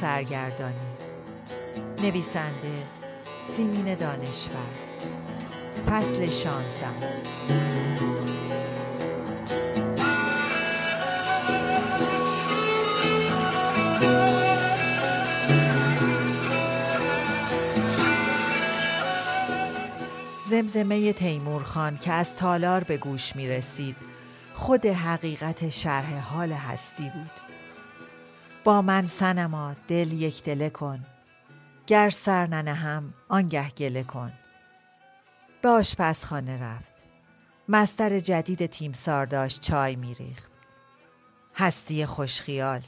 سرگردانی. نویسنده سیمین دانشور. فصل شانزده زمزمه تیمور خان که از تالار به گوش می رسید خود حقیقت شرح حال هستی بود. با من سنما دل یک دله کن. گر سر هم آنگه گله کن. به آشپزخانه رفت. مستر جدید تیمسار داشت چای میریخت. هستی خوشخیال.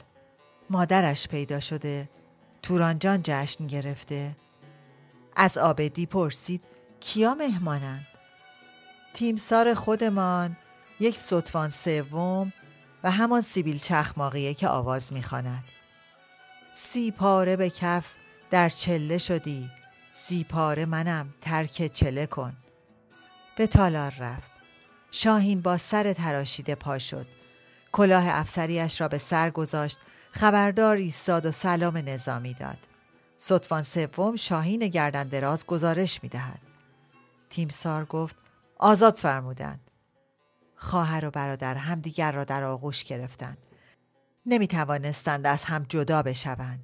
مادرش پیدا شده. تورانجان جشن گرفته. از آبدی پرسید کیا مهمانند؟ تیمسار خودمان. یک سطفان سوم و همان سیبیل چخماقیه که آواز می‌خواند. سی پاره به کف در چله شدی. سی پاره منم ترک چله کن. به تالار رفت. شاهین با سر تراشیده پا شد. کلاه افسریش را به سر گذاشت. خبردار ایستاد و سلام نظامی داد. سطفان سوم شاهین گردن دراز گزارش می دهد. تیمسار گفت آزاد فرمودند. خواهر و برادر همدیگر را در آغوش گرفتند. نمی توانستند از هم جدا بشوند.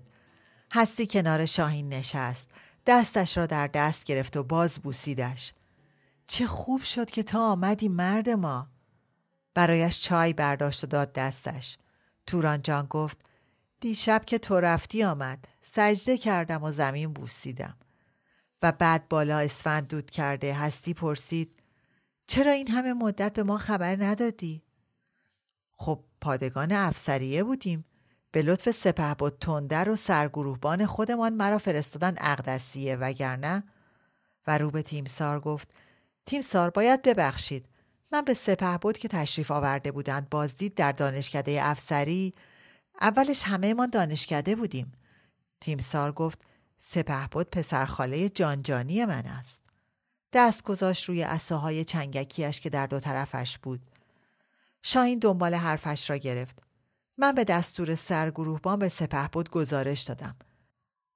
هستی کنار شاهین نشست. دستش را در دست گرفت و باز بوسیدش. چه خوب شد که تا آمدی مرد ما. برایش چای برداشت و داد دستش. توران جان گفت دیشب که تو رفتی آمد. سجده کردم و زمین بوسیدم. و بعد بالا اسفند دود کرده هستی پرسید چرا این همه مدت به ما خبر ندادی؟ خب پادگان افسریه بودیم. به لطف سپه بود تندر و سرگروهبان خودمان مرا فرستادن اقدسیه وگرنه؟ و رو به تیمسار گفت تیمسار باید ببخشید. من به سپه بود که تشریف آورده بودند. بازدید در دانشکده افسری. اولش همه ما دانشکده بودیم. تیمسار گفت سپه بود پسرخاله جانجانی من است. دست گذاشت روی اساهای چنگکیش که در دو طرفش بود. شاهین دنبال حرفش را گرفت. من به دستور سرگروهبان به سپه بود گزارش دادم.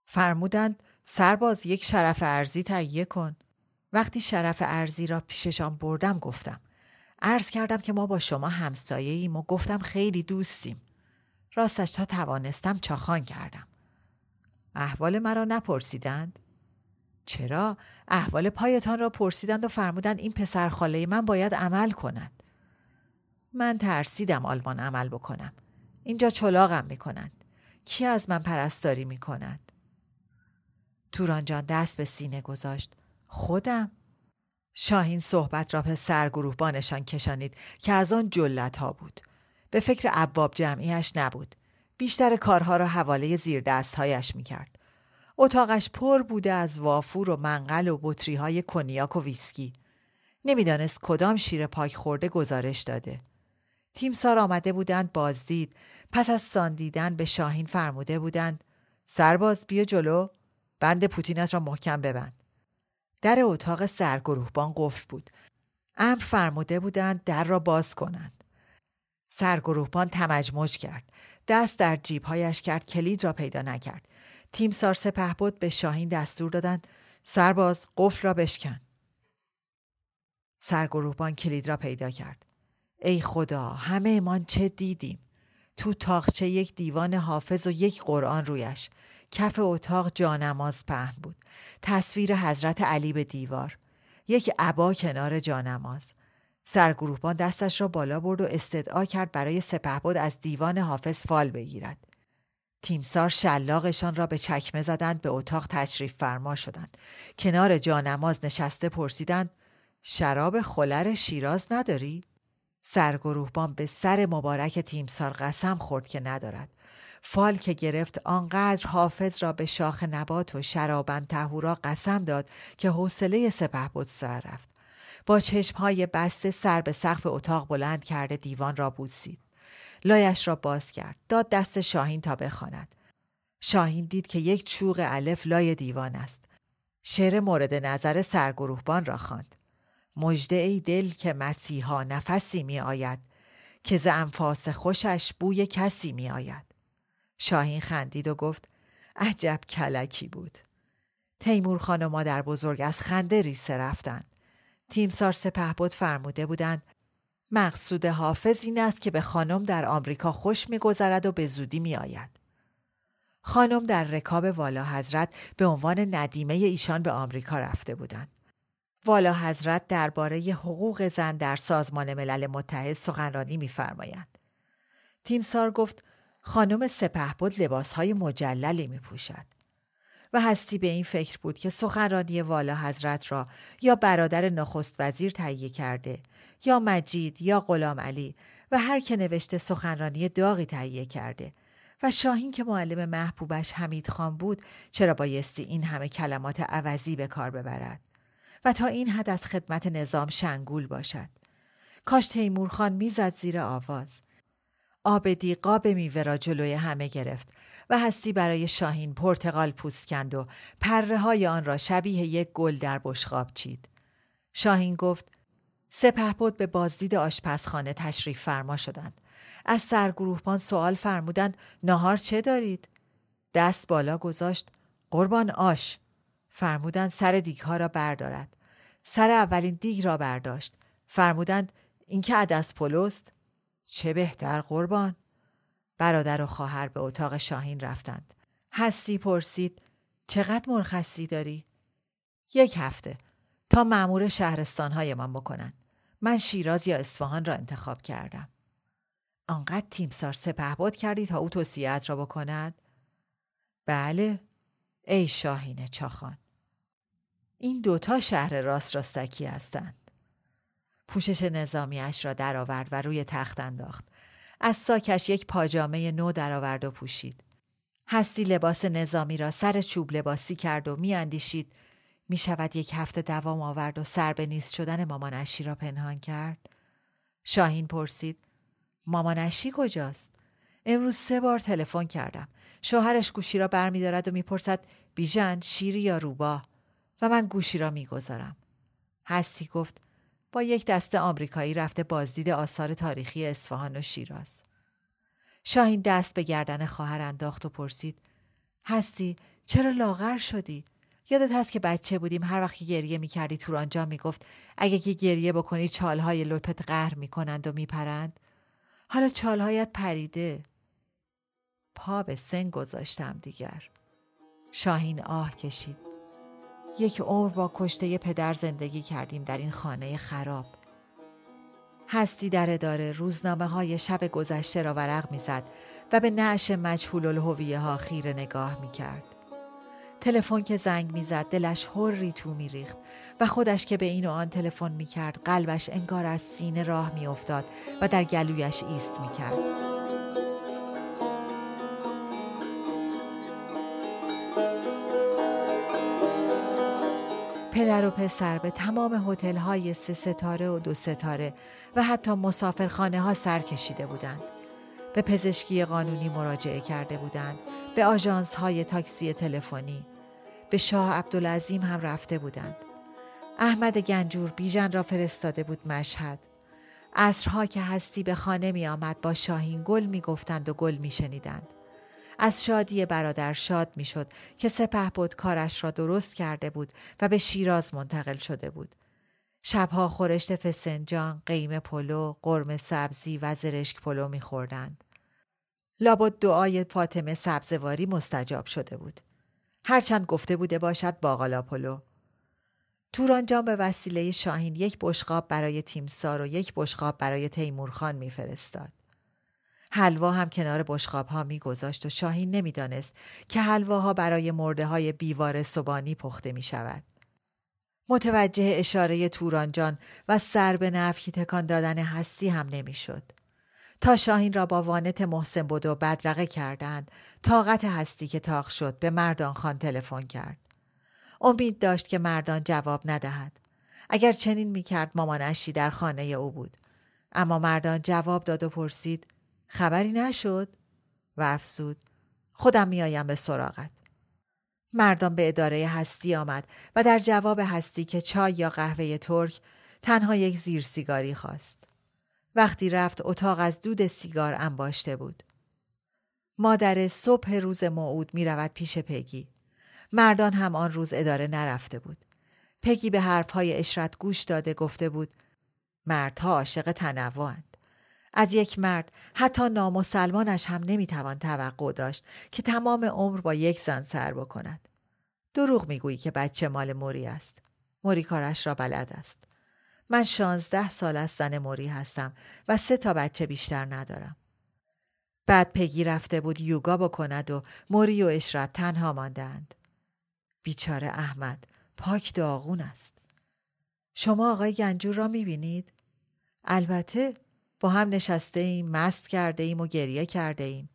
فرمودند سرباز یک شرف ارزی تهیه کن. وقتی شرف ارزی را پیششان بردم گفتم. عرض کردم که ما با شما همسایه ایم و گفتم خیلی دوستیم. راستش تا توانستم چاخان کردم. احوال مرا نپرسیدند؟ چرا؟ احوال پایتان را پرسیدند و فرمودند این پسر خاله من باید عمل کند. من ترسیدم آلمان عمل بکنم. اینجا چلاغم می کنند. کی از من پرستاری می کند؟ توران جان دست به سینه گذاشت. خودم؟ شاهین صحبت را به سرگروهبانشان کشانید که از آن جلت ها بود. به فکر ابواب جمعیش نبود. بیشتر کارها را حواله زیر دستهایش می کرد. اتاقش پر بوده از وافور و منقل و بطری های کنیاک و ویسکی. نمی‌دانست کدام شیر پاک خورده گزارش داده. تیمسار آمده بودند بازدید پس از سان دیدن به شاهین فرموده بودند سرباز بیا جلو بند پوتینت را محکم ببند. در اتاق سرگروهبان قفل بود. امر فرموده بودند در را باز کنند. سرگروهبان تمجمج کرد. دست در جیبهایش کرد کلید را پیدا نکرد تیمسار سپه بود به شاهین دستور دادند. سرباز قفل را بشکن. سرگروهبان کلید را پیدا کرد. ای خدا همه ایمان چه دیدیم؟ تو تاخچه یک دیوان حافظ و یک قرآن رویش. کف اتاق جانماز پهن بود. تصویر حضرت علی به دیوار. یک عبا کنار جانماز. سرگروهبان دستش را بالا برد و استدعا کرد برای سپهبد از دیوان حافظ فال بگیرد. تیمسار شلاقشان را به چکمه زدند به اتاق تشریف فرما شدند. کنار جانماز نشسته پرسیدند شراب خلر شیراز نداری؟ سرگروهبان به سر مبارک تیمسار قسم خورد که ندارد. فال که گرفت آنقدر حافظ را به شاخ نبات و شرابن تهورا قسم داد که حوصله سپه بود سر رفت. با چشمهای بسته سر به سقف اتاق بلند کرده دیوان را بوسید. لایش را باز کرد داد دست شاهین تا بخواند. شاهین دید که یک چوق الف لای دیوان است. شعر مورد نظر سرگروهبان را خواند. مجده ای دل که مسیحا نفسی می آید که ز انفاس خوشش بوی کسی می آید. شاهین خندید و گفت عجب کلکی بود. تیمور خان و مادر بزرگ از خنده ریسه رفتند. تیمسار سپه بود فرموده بودند مقصود حافظ این است که به خانم در آمریکا خوش میگذرد و به زودی میآید. خانم در رکاب والا حضرت به عنوان ندیمه ایشان به آمریکا رفته بودند. والا حضرت درباره حقوق زن در سازمان ملل متحد سخنرانی میفرمایند. تیمسار گفت خانم سپه بود لباس های مجللی می پوشد. و هستی به این فکر بود که سخنرانی والا حضرت را یا برادر نخست وزیر تهیه کرده یا مجید یا غلام علی و هر که نوشته سخنرانی داغی تهیه کرده. و شاهین که معلم محبوبش حمید خان بود چرا بایستی این همه کلمات عوضی به کار ببرد؟ و تا این حد از خدمت نظام شنگول باشد. کاش تیمور خان می‌زد زیر آواز. آبدی قاب میوه را جلوی همه گرفت. و هستی برای شاهین پرتقال پوست کند و پره های آن را شبیه یک گل در بشقاب چید. شاهین گفت سپه بود به بازدید آشپزخانه تشریف فرما شدند. از سرگروهبان سوال فرمودند نهار چه دارید؟ دست بالا گذاشت قربان آش فرمودند سر دیگ ها را بردارد. سر اولین دیگ را برداشت. فرمودند این که عدس پلوست؟ چه بهتر قربان؟ برادر و خواهر به اتاق شاهین رفتند. هستی پرسید چقدر مرخصی داری؟ یک هفته تا معمور شهرستانهای من بکنن. من شیراز یا اصفهان را انتخاب کردم. آنقدر تیمسار سپهباد کردی تا او توصیت را بکند؟ بله ای شاهین چاخان این دوتا شهر راست راستکی هستند. پوشش نظامیش را درآورد و روی تخت انداخت. از ساکش یک پاجامه نو درآورد و پوشید. هستی لباس نظامی را سر چوب لباسی کرد و میاندیشید می شود یک هفته دوام آورد و سر به نیست شدن مامانشی را پنهان کرد؟ شاهین پرسید مامانشی کجاست؟ امروز سه بار تلفن کردم. شوهرش گوشی را برمیدارد و می‌پرسد بیژن شیری یا روباه و من گوشی را می‌گذارم. هستی گفت با یک دسته آمریکایی رفته بازدید آثار تاریخی اصفهان و شیراز. شاهین دست به گردن خواهر انداخت و پرسید هستی؟ چرا لاغر شدی؟ یادت هست که بچه بودیم هر وقت گریه می‌کردی تورانجا می‌گفت اگه که گریه بکنی چالهای لپت قهر می‌کنند و میپرند؟ حالا چالهایت پریده. پا به سن گذاشتم دیگر. شاهین آه کشید. یک عمر با کشته پدر زندگی کردیم در این خانه خراب هستی در اداره روزنامه های شب گذشته را ورق می‌زد و به نعش مجهول الهویه ها خیر نگاه می کرد. تلفن که زنگ می‌زد دلش هری تو میریخت و خودش که به این و آن تلفن می‌کرد قلبش انگار از سینه راه میافتاد و در گلویش ایست می‌کرد پدر و پسر به تمام هتل های سه ستاره و دو ستاره و حتی مسافرخانه ها سر کشیده بودند. به پزشکی قانونی مراجعه کرده بودند، به آژانس های تاکسی تلفنی، به شاه عبدالعظیم هم رفته بودند. احمد گنجور بیژن را فرستاده بود مشهد. عصرها که هستی به خانه می آمد با شاهین گل می گفتند و گل می شنیدند. از شادی برادر شاد می‌شد که سپهبد کارش را درست کرده بود و به شیراز منتقل شده بود. شبها خورشت فسنجان، قیمه پلو، قورمه سبزی و زرشک پلو میخوردند. لابد دعای فاطمه سبزواری مستجاب شده بود. هرچند گفته بوده باشد باقالا پلو. تورانجان به وسیله شاهین یک بشقاب برای تیمسار و یک بشقاب برای تیمورخان میفرستاد. حلوا هم کنار بشخاب ها می گذاشت و شاهین نمی‌دانست که حلواها برای مرده های بیوار صبانی پخته می شود. متوجه اشاره تورانجان و سر به نفی تکان دادن هستی هم نمی‌شد. تا شاهین را با وانت محسن بود و بدرقه کردند طاقت هستی که تاق شد به مردان خان تلفن کرد امید داشت که مردان جواب ندهد اگر چنین می‌کرد مامانشی در خانه او بود اما مردان جواب داد و پرسید خبری نشد و افسود. خودم میآیم به سراغت. مردان به اداره هستی آمد و در جواب هستی که چای یا قهوه ترک تنها یک زیر سیگاری خواست. وقتی رفت اتاق از دود سیگار انباشته بود. مادر صبح روز موعود می رود پیش پگی. مردان هم آن روز اداره نرفته بود. پگی به حرفهای اشرت گوش داده گفته بود مردها عاشق تنوعند از یک مرد. حتی نامسلمانش هم نمی‌توان توقع داشت که تمام عمر با یک زن سر بکند. دروغ می‌گویی که بچه مال موری است. موری کارش را بلد است. من شانزده سال از زن موری هستم و سه تا بچه بیشتر ندارم. بعد پگی رفته بود یوگا بکند و موری و اشرت تنها ماندند بیچاره احمد پاک داغون است. شما آقای گنجور را می‌بینید؟ البته با هم نشسته ایم مست کرده ایم و گریه کرده ایم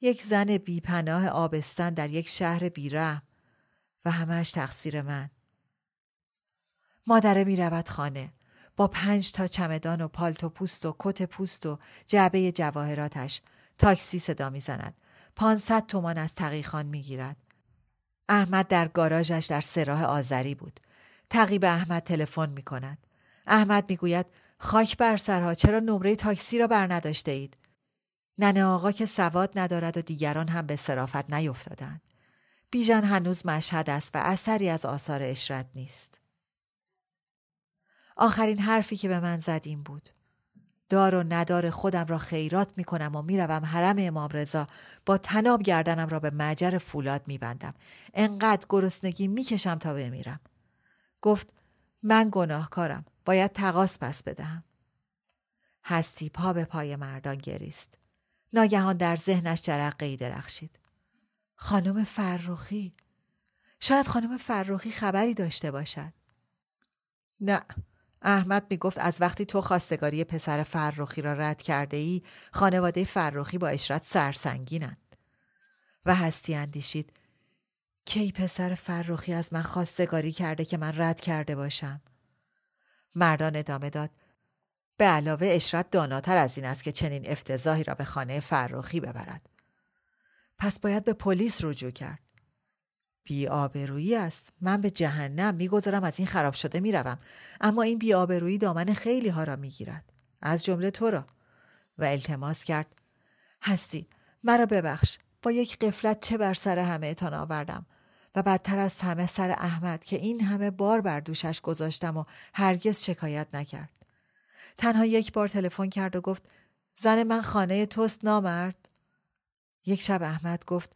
یک زن بیپناه آبستن در یک شهر بیرحم و همهش تقصیر من. مادره می رود خانه. با پنج تا چمدان و پالتو پوست و کت پوست و جعبه جواهراتش. تاکسی صدا می‌زند. پانصد تومان از تقیخان می‌گیرد. احمد در گاراژش در سراح آذری بود. تقیب احمد تلفن می کند. احمد می‌گوید خاک بر سرها چرا نمره تاکسی را بر نداشته اید؟ ننه آقا که سواد ندارد و دیگران هم به صرافت نیفتادند. بیژن هنوز مشهد است و اثری از آثار اشرت نیست. آخرین حرفی که به من زد این بود. دار و ندار خودم را خیرات می کنم و می‌روم حرم امام رضا با تناب گردنم را به مجر فولاد می بندم. انقدر گرسنگی می‌کشم تا بمیرم. گفت من گناهکارم. باید تقاس پس بدهم. هستی پا به پای مردان گریست. ناگهان در ذهنش جرقه ای درخشید. خانم فرخی شاید خانم فرخی خبری داشته باشد. نه احمد می گفت از وقتی تو خواستگاری پسر فرخی را رد کرده ای خانواده فرخی با اشرت سرسنگینند و هستی اندیشید کی پسر فرخی از من خواستگاری کرده که من رد کرده باشم مردان ادامه داد. به علاوه اشرت داناتر از این است که چنین افتضاحی را به خانه فرخی ببرد. پس باید به پلیس رجوع کرد. بی آبرویی است. من به جهنم می‌گذارم از این خراب شده می‌روم. اما این بی آبرویی دامن خیلی ها را می‌گیرد. از جمله تو را. و التماس کرد. هستی مرا ببخش. با یک قفلت چه بر سر همه اتان آوردم؟ و بدتر از همه سر احمد که این همه بار بر دوشش گذاشتم و هرگز شکایت نکرد تنها یک بار تلفن کرد و گفت زن من خانه توست نامرد یک شب احمد گفت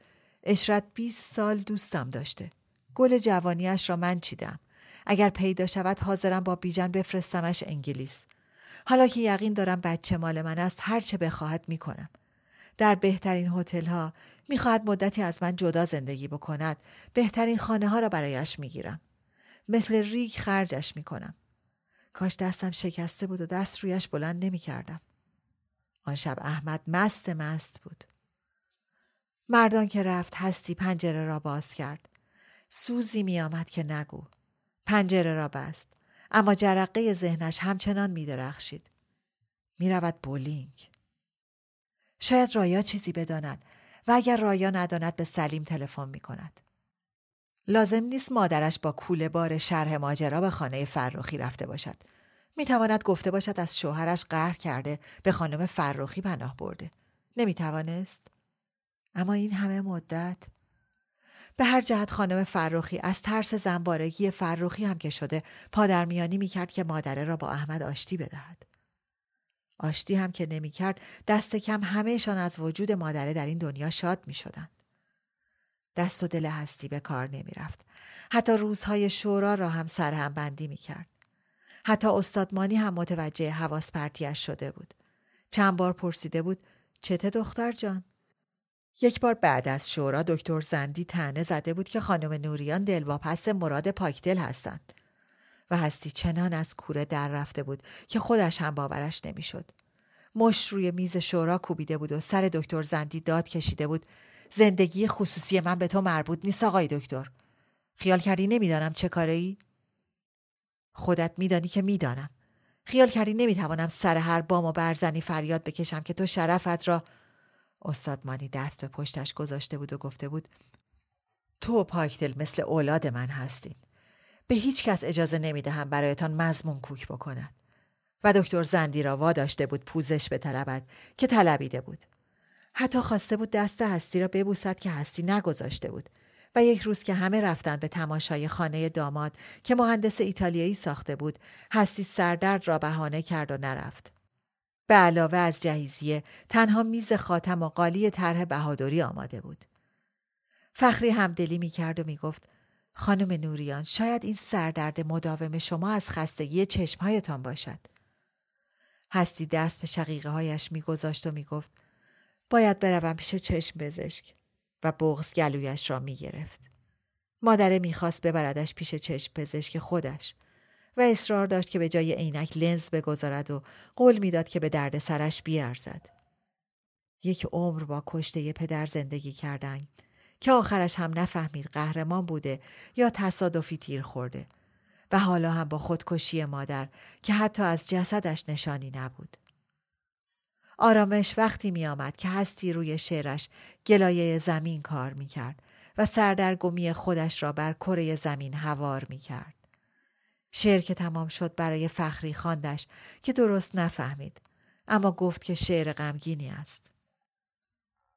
اشرت 20 سال دوستم داشته. گل جوانیش را من چیدم. اگر پیدا شود حاضرم با بیژن بفرستمش انگلیس. حالا که یقین دارم بچه مال من است هر چه بخواهد می‌کنم. در بهترین هتل ها می‌خواهد مدتی از من جدا زندگی بکند. بهترین خانه ها را برایش می‌گیرم. مثل ریگ خرجش می‌کنم. کاش دستم شکسته بود و دست رویش بلند نمی‌کردم. آن شب احمد مست مست بود. مردان که رفت هستی پنجره را باز کرد. سوزی می آمد که نگو. پنجره را بست. اما جرقه ذهنش همچنان می درخشید. می رود بولینگ. شاید رایا چیزی بداند و اگر رایا نداند به سلیم تلفن می کند. لازم نیست مادرش با کوله بار شرح ماجرا به خانه فرخی رفته باشد. می تواند گفته باشد از شوهرش قهر کرده به خانم فرخی پناه برده. نمی توانست؟ اما این همه مدت به هر جهت خانم فرخی از ترس زنبارگی فرخی هم که شده پادرمیانی می‌کرد که مادره را با احمد آشتی بدهد. آشتی هم که نمی‌کرد دست کم همهشان از وجود مادره در این دنیا شاد می شدند. دست و دل هستی به کار نمی رفت. حتی روزهای شورا را هم سرهم بندی می کرد. حتی استادمانی هم متوجه حواس پرتیش شده بود. چند بار پرسیده بود چته دختر جان؟ یک بار بعد از شورا دکتر زندی تنه زده بود که خانم نوریان دلواپس مراد پاکدل هستند و هستی چنان از کوره در رفته بود که خودش هم باورش نمی‌شد. مش روی میز شورا کوبیده بود و سر دکتر زندی داد کشیده بود زندگی خصوصی من به تو مربوط نیست آقای دکتر خیال کردی نمی‌دانم چه کاره ای؟ خودت میدانی که می‌دانم خیال کردی نمی‌توانم سر هر بام و برزنی فریاد بکشم که تو شرفت را استاد مانی دست به پشتش گذاشته بود و گفته بود تو پاکتل مثل اولاد من هستین به هیچ کس اجازه نمی‌دهم برایتان مزمون کوک بکند. و دکتر زندی را واداشته بود پوزش به طلبت که طلبیده بود. حتی خواسته بود دست هستی را ببوسد که هستی نگذاشته بود و یک روز که همه رفتند به تماشای خانه داماد که مهندس ایتالیایی ساخته بود هستی سردرد را بهانه کرد و نرفت. به علاوه از جهیزیه تنها میز خاتم و قالی طرح بهادری آماده بود. فخری همدلی می کرد و می گفت خانم نوریان شاید این سردرد مداوم شما از خستگی چشمهایتان باشد. هستی دست به شقیقه هایش میگذاشت و می‌گفت باید بروم پیش چشم پزشک و بغز گلویش را می‌گرفت. مادره می‌خواست ببردش پیش چشم پزشک خودش و اصرار داشت که به جای عینک لنز بگذارد و قول می‌داد که به درد سرش بیارزد. یک عمر با کشته پدر زندگی کردن که آخرش هم نفهمید قهرمان بوده یا تصادفی تیر خورده و حالا هم با خودکشی مادر که حتی از جسدش نشانی نبود. آرامش وقتی می آمد که هستی روی شعرش گلایه زمین کار می کرد و سردرگمی خودش را بر کره زمین هوار می کرد. شعر که تمام شد برای فخری خواندش که درست نفهمید اما گفت که شعر غمگینی است.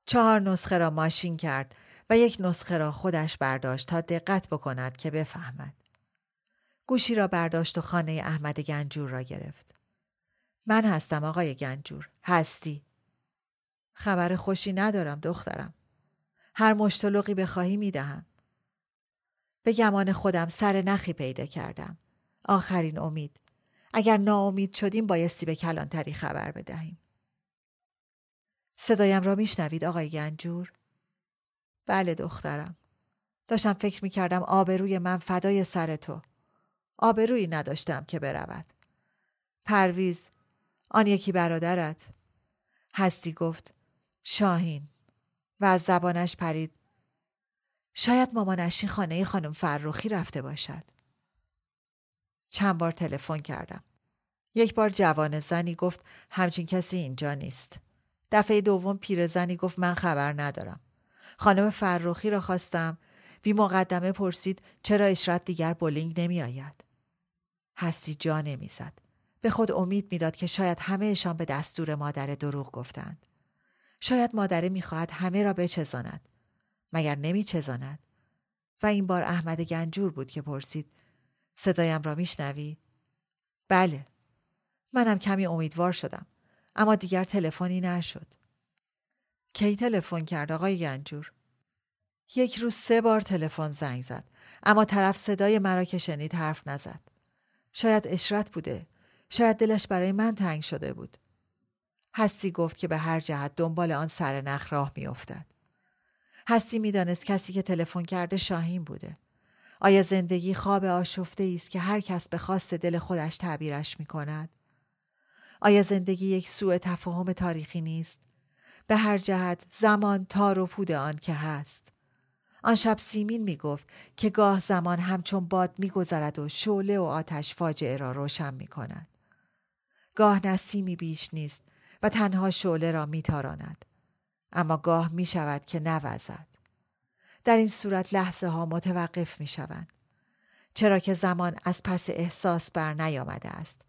چهار نسخه را ماشین کرد و یک نسخه را خودش برداشت تا دقت بکند که بفهمد. گوشی را برداشت و خانه احمد گنجور را گرفت. من هستم آقای گنجور. هستی. خبر خوشی ندارم دخترم. هر مشتلقی بخواهی می‌دهم. به گمان خودم سر نخی پیدا کردم. آخرین امید. اگر ناامید شدیم بایستی به کلانتری خبر بدهیم. صدایم را میشنوید آقای گنجور؟ بله دخترم. داشتم فکر می‌کردم آبروی من فدای سر تو. آبرویی نداشتم که برود. پرویز آن یکی برادرت هستی گفت شاهین و از زبانش پرید شاید مامانشی خانه خانم فرخی رفته باشد چند بار تلفن کردم یک بار جوان زنی گفت همچین کسی اینجا نیست دفعه دوم پیرزنی گفت من خبر ندارم خانم فرخی را خواستم بی مقدمه پرسید چرا اشرت دیگر بولینگ نمی آید هستی جا نمی‌زد به خود امید می‌داد که شاید همهشان به دستور مادر دروغ گفتند. شاید مادره می‌خواهد همه را بچزاند. مگر نمیچزاند؟ و این بار احمد گنجور بود که پرسید صدایم را میشنوی؟ بله. منم کمی امیدوار شدم. اما دیگر تلفنی نشد. کی تلفن کرد آقای گنجور؟ یک روز سه بار تلفن زنگ زد. اما طرف صدای مرا که شنید حرف نزد. شاید اشرت بوده شاید دلش برای من تنگ شده بود. هستی گفت که به هر جهت دنبال آن سر نخ راه میافتد. هستی می‌دانست کسی که تلفن کرده شاهین بوده. آیا زندگی خواب آشفته است که هر کس به خواست دل خودش تعبیرش می کند؟ آیا زندگی یک سوء تفاهم تاریخی نیست؟ به هر جهت زمان تار و پود آن که هست. آن شب سیمین می گفت که گاه زمان همچون باد می گذرد و شعله و آتش فاجعه را روشن می کند. گاه نسیمی بیش نیست و تنها شعله را میتاراند اما گاه می شود که نوزد در این صورت لحظه ها متوقف می شوند چرا که زمان از پس احساس بر نیامده است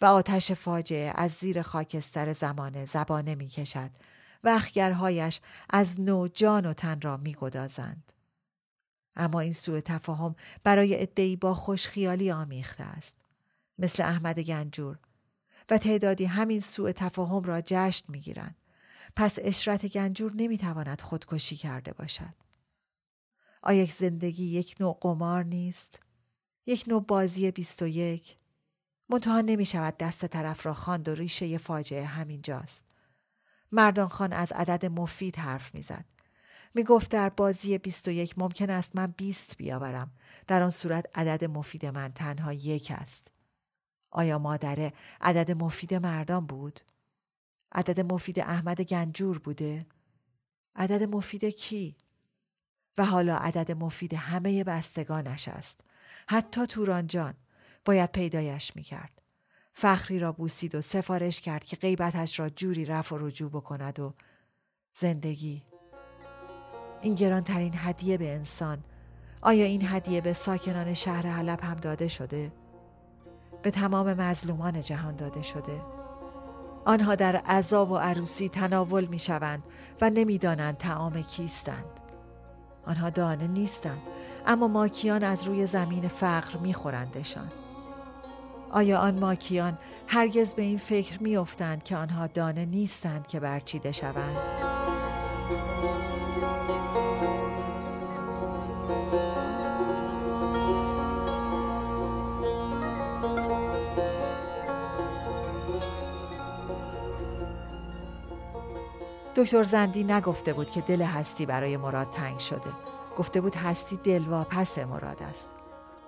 و آتش فاجعه از زیر خاکستر زمانه زبانه می کشد و اخگرهایش از نو جان و تن را می گدازند. اما این سوء تفاهم برای ادهی با خوشخیالی آمیخته است. مثل احمد گنجور. و تعدادی همین سوء تفاهم را جشن می‌گیرند. پس اشرت گنجور نمی‌تواند خودکشی کرده باشد. آیا زندگی یک نوع قمار نیست؟ یک نوع بازی بیست و یک؟ منتها نمی شود دست طرف را خواند و ریشه فاجعه همینجاست. مردان خان از عدد مفید حرف می‌زد. می گفت در بازی 21 ممکن است من 20 بیاورم. در آن صورت عدد مفید من تنها یک است. آیا مادره عدد مفید مردان بود؟ عدد مفید احمد گنجور بوده؟ عدد مفید کی؟ و حالا عدد مفید همه بستگانش است. حتی تورانجان باید پیدایش می کرد. فخری را بوسید و سفارش کرد که غیبتش را جوری رفع و رجوع بکند و زندگی این گرانترین هدیه به انسان آیا این هدیه به ساکنان شهر حلب هم داده شده؟ به تمام مظلومان جهان داده شده؟ آنها در عذا و عروسی تناول می شوند و نمی‌دانند تعام کیستند. آنها دانه نیستند اما ماکیان از روی زمین فقر می خورندشان. آیا آن ماکیان هرگز به این فکر می افتند که آنها دانه نیستند که برچیده شوند؟ دکتر زندی نگفته بود که دل هستی برای مراد تنگ شده گفته بود هستی دلواپس مراد است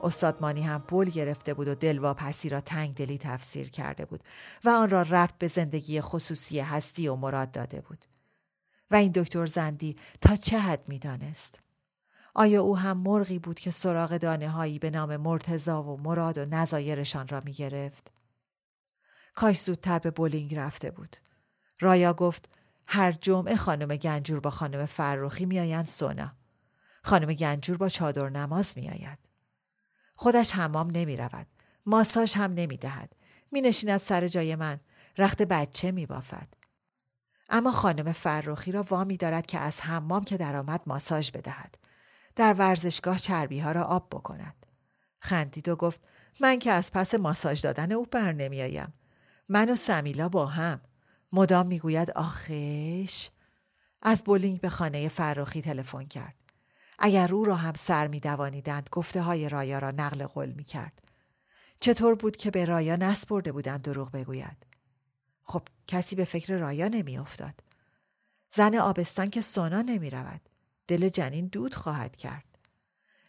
استادمانی هم پول گرفته بود و دلواپسی را تنگ دلی تفسیر کرده بود و آن را رفت به زندگی خصوصی هستی و مراد داده بود و این دکتر زندی تا چه حد می‌دانست آیا او هم مرغی بود که سراغ دانه هایی به نام مرتزا و مراد و نظایرشان را می گرفت؟ کاش زودتر به بولینگ رفته بود. رایا گفت هر جمعه خانم گنجور با خانم فرخی میآیند سونا. خانم گنجور با چادر نماز میآید. خودش حمام نمی رود. ماساژ هم نمی دهد. می نشیند سر جای من. رخت بچه می بافد. اما خانم فرخی را وامی دارد که از حمام که درآمد ماساژ بدهد. در ورزشگاه چربی ها را آب بکند. خندید و گفت من که از پس ماساژ دادن او بر نمی آیم. من و سمیلا با هم. مدام می‌گوید آخش از بولینگ به خانه فراخی تلفن کرد اگر او را هم سر می دوانیدند گفته های رایا را نقل قول می کرد. چطور بود که به رایا نسپرده بودند دروغ بگوید؟ خب کسی به فکر رایا نمی افتاد. زن آبستان که سونا نمی رود. دل جنین دود خواهد کرد.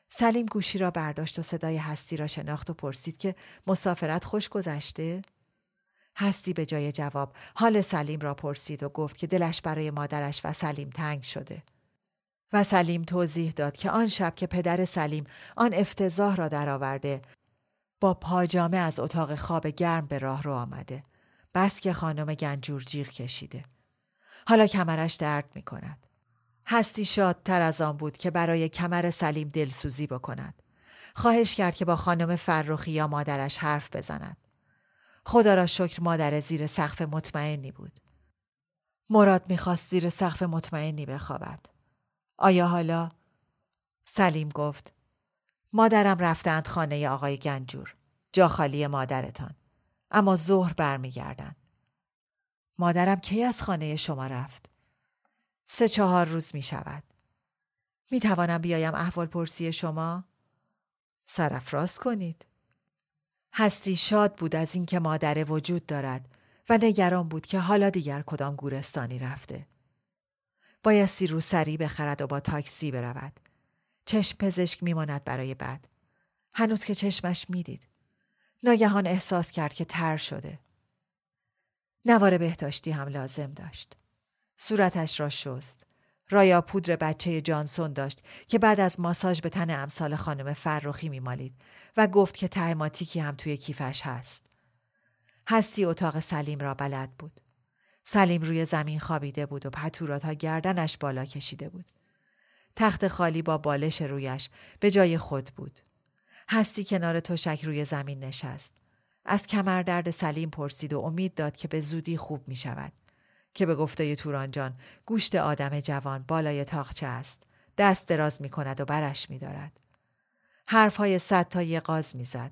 سلیم گوشی را برداشت و صدای هستی را شناخت و پرسید که مسافرت خوش گذشته؟ هستی به جای جواب حال سلیم را پرسید و گفت که دلش برای مادرش و سلیم تنگ شده. و سلیم توضیح داد که آن شب که پدر سلیم آن افتضاح را درآورده با پاجامه از اتاق خواب گرم به راه رو آمده. بس که خانم گنجور جیغ کشیده. حالا کمرش درد می کند. هستی شادتر از آن بود که برای کمر سلیم دلسوزی بکند. خواهش کرد که با خانم فرخی یا مادرش حرف بزند. خدا را شکر مادر زیر سقف مطمئنی بود. مراد می‌خواست زیر سقف مطمئنی بخوابد. آیا حالا؟ سلیم گفت مادرم رفتند خانه آقای گنجور. جا خالی مادرتان. اما ظهر برمیگردند. مادرم کی از خانه شما رفت؟ سه چهار روز می شود. می توانم بیایم احوال پرسی شما؟ سرفراز کنید. هستی شاد بود از اینکه مادره وجود دارد و نگران بود که حالا دیگر کدام گورستانی رفته. بایستی رو سری بخرد و با تاکسی برود. چشم پزشک میماند برای بعد. هنوز که چشمش می‌دید. ناگهان احساس کرد که تر شده. نوار بهداشتی هم لازم داشت. صورتش را شست. رایا پودر بچه جانسون داشت که بعد از ماساژ به تن امثال خانم فرخی میمالید و گفت که تهماتیکی هم توی کیفش هست. هستی اتاق سلیم را بلد بود. سلیم روی زمین خوابیده بود و پتورات ها گردنش بالا کشیده بود. تخت خالی با بالش رویش به جای خود بود. هستی کنار تشک روی زمین نشست. از کمر درد سلیم پرسید و امید داد که به زودی خوب می شود. که به گفته تورانجان گوشت آدم جوان بالای تاخچه است. دست دراز می کند و برش می دارد. حرف های صد تا یه قاز می زد.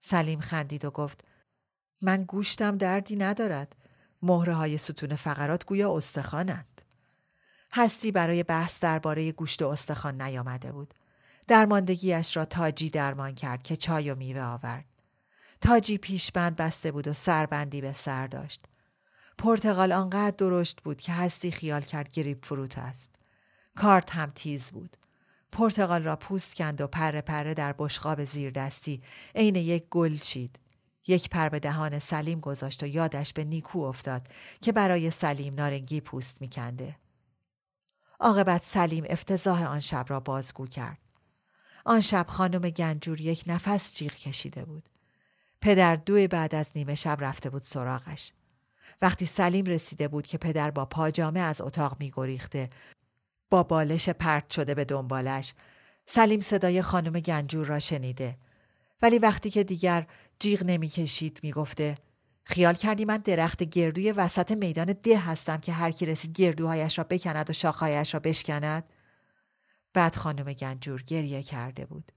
سلیم خندید و گفت من گوشتم دردی ندارد. مهره های ستون فقرات گویا استخوانند. هستی برای بحث درباره گوشت استخوان نیامده بود. درماندگیش را تاجی درمان کرد که چای و میوه آورد. تاجی پیشبند بسته بود و سربندی به سر داشت. پرتغال آنقدر درشت بود که هستی خیال کرد گریپ فروت است. کارت هم تیز بود. پرتغال را پوست کند و پره پره در بشقاب زیر دستی عین یک گل چید. یک پر به دهان سلیم گذاشت و یادش به نیکو افتاد که برای سلیم نارنگی پوست میکنده. عاقبت سلیم افتضاح آن شب را بازگو کرد. آن شب خانم گنجور یک نفس جیغ کشیده بود. پدر دو بعد از نیمه شب رفته بود سراغش. وقتی سلیم رسیده بود که پدر با پاجامه از اتاق می گریخته با بالش پرت شده به دنبالش سلیم صدای خانم گنجور را شنیده ولی وقتی که دیگر جیغ نمی‌کشید می‌گفته. خیال کردی من درخت گردوی وسط میدان ده هستم که هر کی رسید گردوهایش را بکند و شاخهایش را بشکند؟ بعد خانم گنجور گریه کرده بود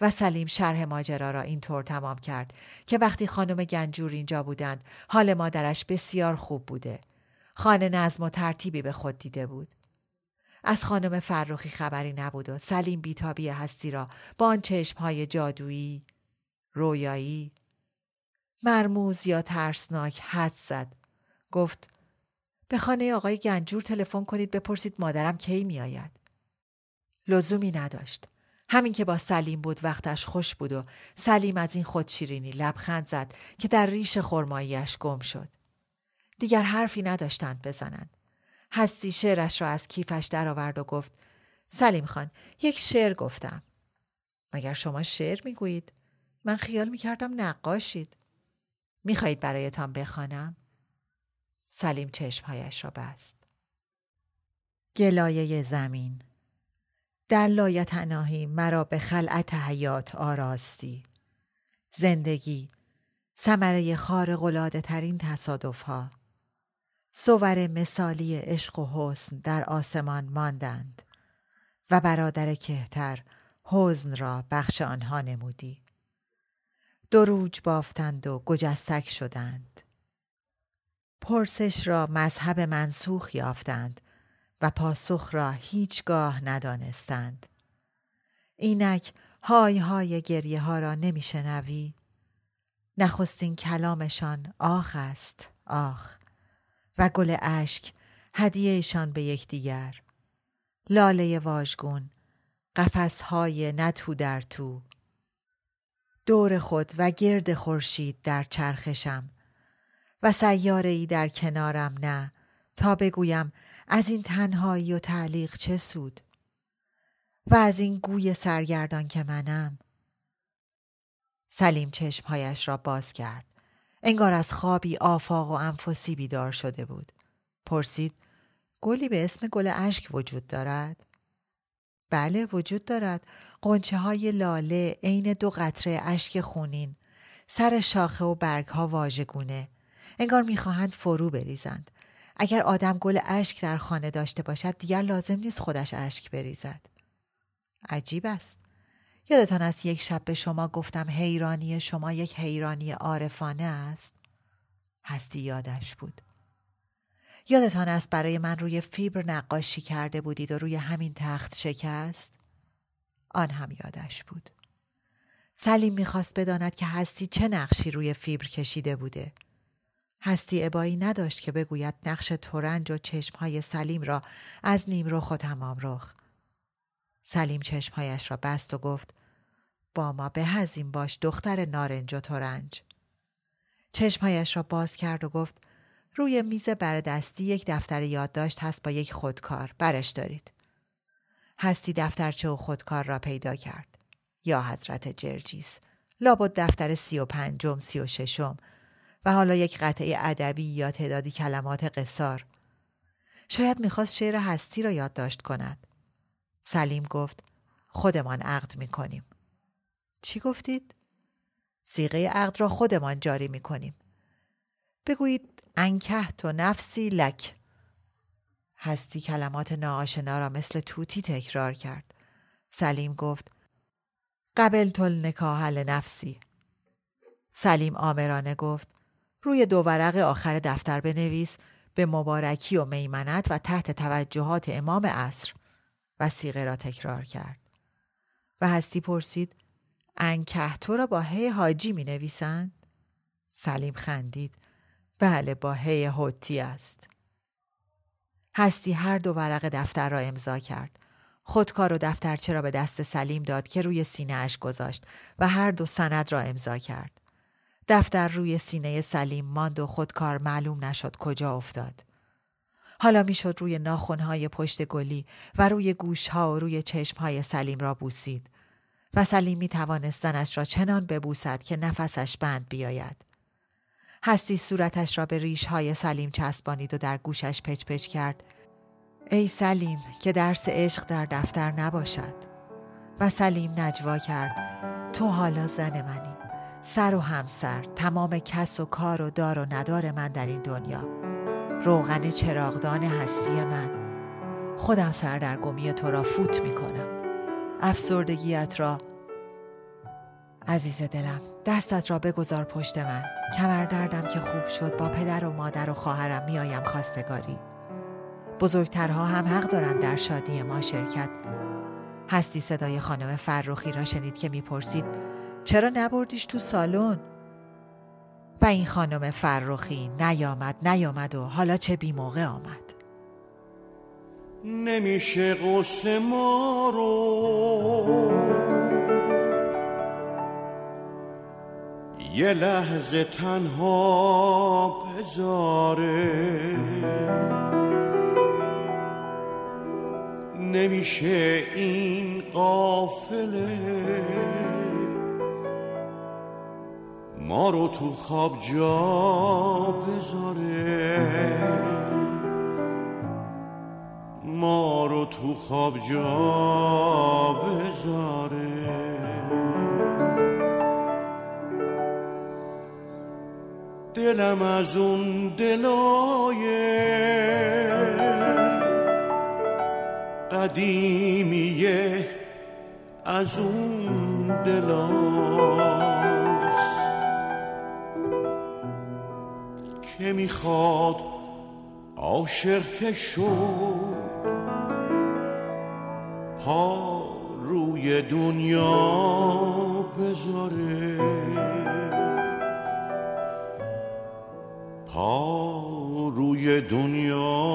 و سلیم شرح ماجرا را اینطور تمام کرد که وقتی خانم گنجور اینجا بودند حال مادرش بسیار خوب بوده. خانه نظم و ترتیبی به خود دیده بود. از خانم فرخی خبری نبود و سلیم بیتابی هستی را با آن چشمهای جادویی رویایی. مرموز یا ترسناک حد زد. گفت به خانه آقای گنجور تلفن کنید بپرسید مادرم کی میآید. لزومی نداشت. همین که با سلیم بود وقتش خوش بود و سلیم از این خودشیرینی لبخند زد که در ریش خرماییش گم شد. دیگر حرفی نداشتند بزنند. هستی شعرش را از کیفش درآورد و گفت سلیم خان یک شعر گفتم. مگر شما شعر می‌گویید؟ من خیال می‌کردم نقاشید. می‌خواهید برایتان بخوانم؟ سلیم چشمهایش را بست. گلایه زمین. در لایتناهی مرا به خلعت حیات آراستی. زندگی. ثمره خارق ترین تصادف ها صور مثالی عشق و حسن در آسمان ماندند و برادر کهتر حزن را بخش آنها نمودی. دروج بافتند و گجستک شدند. پرسش را مذهب منسوخ یافتند و پاسخ را هیچگاه ندانستند. اینک های های گریه ها را نمی شنوی؟ نخستین کلامشان آخ است آخ. و گل اشک هدیهشان به یکدیگر. لاله واژگون های نتو در تو. دور خود و گرد خورشید در چرخشم و سیاره ای در کنارم نه تا بگویم از این تنهایی و تعلیق چه سود و از این گوی سرگردان که منم. سلیم چشمهایش را باز کرد. انگار از خوابی آفاق و انفسی بیدار شده بود. پرسید گلی به اسم گل اشک وجود دارد؟ بله وجود دارد. قنچه های لاله عین دو قطره اشک خونین. سر شاخه و برگ ها واژگونه. انگار می‌خواهند فرو بریزند. اگر آدم گل اشک در خانه داشته باشد دیگر لازم نیست خودش اشک بریزد. عجیب است. یادتان از یک شب به شما گفتم حیرانی شما یک حیرانی عارفانه است؟ هستی یادش بود. یادتان است برای من روی فیبر نقاشی کرده بودید و روی همین تخت شکست آن هم یادش بود سلیم می‌خواست بداند که هستی چه نقشی روی فیبر کشیده بوده هستی ابایی نداشت که بگوید نقش تورنج و چشمهای سلیم را از نیم رخ و تمام رخ. سلیم چشمهایش را بست و گفت با ما به هزین باش دختر نارنج و تورنج. چشمهایش را باز کرد و گفت روی میز بردستی یک دفتر یادداشت هست با یک خودکار. برش دارید. هستی دفترچه و خودکار را پیدا کرد. یا حضرت جرجیس. لابد دفتر سی و پنجم سی و ششم. و حالا یک قطعه ادبی یا تعدادی کلمات قصار. شاید می‌خواست شعر هستی را یادداشت کند. سلیم گفت خودمان عقد می‌کنیم. چی گفتید؟ سیغه عقد را خودمان جاری می‌کنیم. بگویید انکه تو نفسی لک. هستی کلمات ناآشنا را مثل توتی تکرار کرد. سلیم گفت قبل تل نکاهل نفسی. سلیم آمرانه گفت روی دو ورق آخر دفتر بنویس به مبارکی و میمنت و تحت توجهات امام عصر. سیغه را تکرار کرد. و هستی پرسید انکه تو را با هی حاجی می نویسند؟ سلیم خندید. بله با هی هوتی است. هستی هر دو ورق دفتر را امضا کرد. خودکار و دفترچه را به دست سلیم داد که روی سینه اش گذاشت و هر دو سند را امضا کرد. دفتر روی سینه سلیم ماند و خودکار معلوم نشد کجا افتاد. حالا می‌شد روی ناخونهای پشت گلی و روی گوشها و روی چشمهای سلیم را بوسید و سلیم می توانست زنش را چنان ببوسد که نفسش بند بیاید. هستی صورتش را به ریشهای سلیم چسبانید و در گوشش پچ پچ کرد. ای سلیم که درس عشق در دفتر نباشد. و سلیم نجوا کرد. تو حالا زن منی. سر و همسر تمام کس و کار و دار و ندار من در این دنیا. روغن چراغدان هستی من. خودم سردرگمی تو را فوت می کنم افسردگیت را عزیز دلم دستت را بگذار پشت من. کمر دردم که خوب شد با پدر و مادر و خواهرم میایم خواستگاری. بزرگترها هم حق دارند در شادی ما شرکت. هستی صدای خانم فرخی را شنید که می‌پرسید چرا نبردیش تو سالن؟ و این خانم فرخی نیامد نیامد و حالا چه بی موقع آمد. نمیشه قصه ما رو یه لحظه تنها بذاره. نمیشه این قافله ما رو تو خواب جا بذاره. ما رو تو خواب جا بذاره. دلم از اون دلای قدیمیه از اون دلاست که می‌خواد عاشق شد پا روی دنیا بذاره. روی دنیا.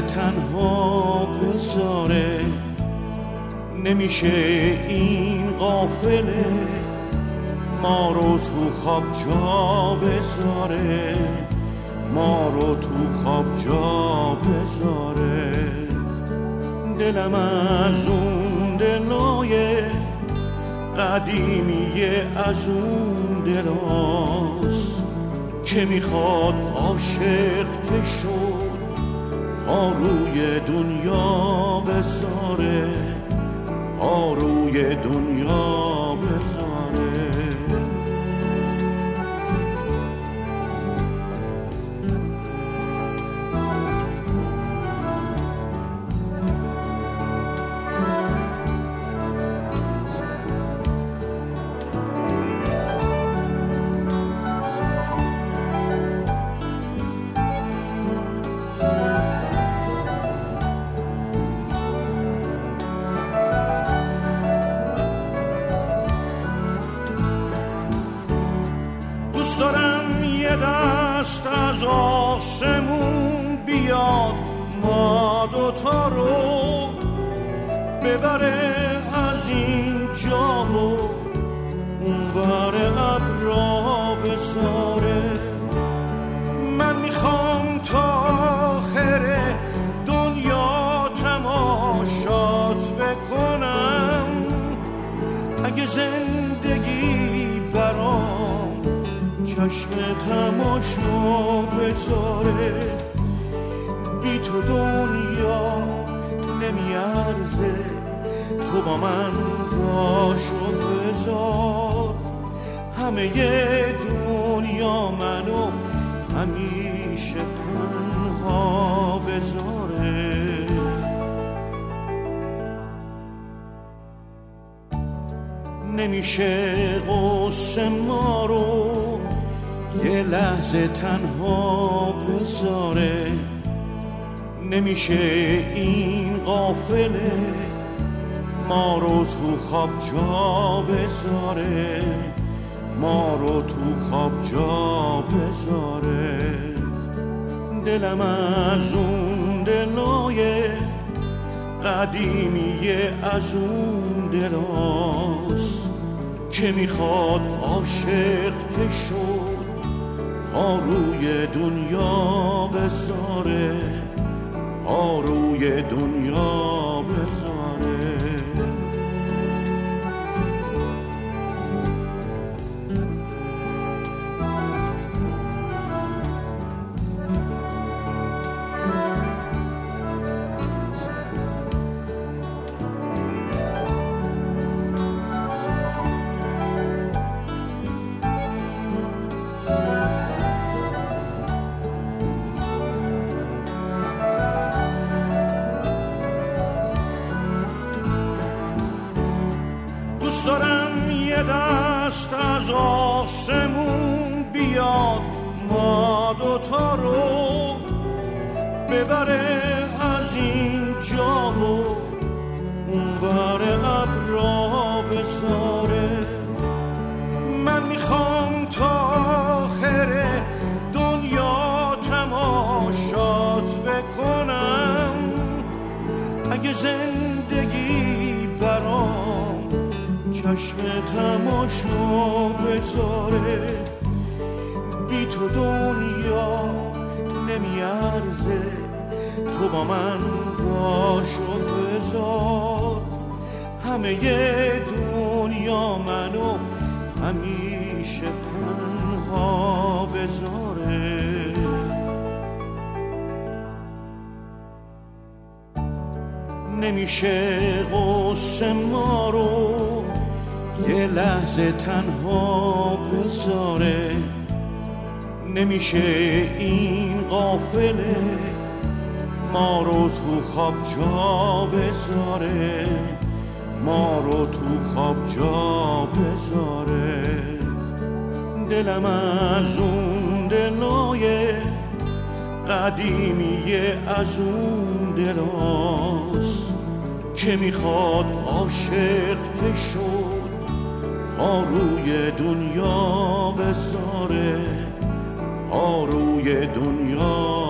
تنها بذاره نمیشه این قافله ما رو تو خواب جا بذاره. ما رو تو خواب جا بذاره. دلم از اون دلای قدیمیه از اون دلاست که می‌خواد عاشق که روی دنیا بذاره پا روی دنیا ببره از این جا و اونور ابرا بذاره. من می‌خوام تا آخر دنیا تماشات بکنم. اگه زندگی برام چشم تماشا بذاره بی تو دنیا نمیارزه. تو با من باشو بذار. همه دنیا منو همیشه تنها بذاره. نمیشه غصه ما رو یه لحظه تنها بذاره. نمیشه این قافله ما رو تو خواب جا بذاره ما رو تو خواب جا بذاره. دلم از اون دلای قدیمیه از اون دلاست که می‌خواد عاشق که شد پا روی دنیا بذاره. پا روی دنیا چشم تماشا بذاره. بی تو دنیا نمیارزه. تو با من باشو بذار. همه دنیا منو همیشه تنها بذاره. نمیشه غصه ما رو یه لحظه تنها بذاره نمیشه این قافله ما رو تو خواب جا بذاره. ما رو تو خواب جا بذاره. دلم از اون دلای قدیمیه از اون دلاست که می‌خواد عاشق شد روی دنیا بذاره پا روی دنیا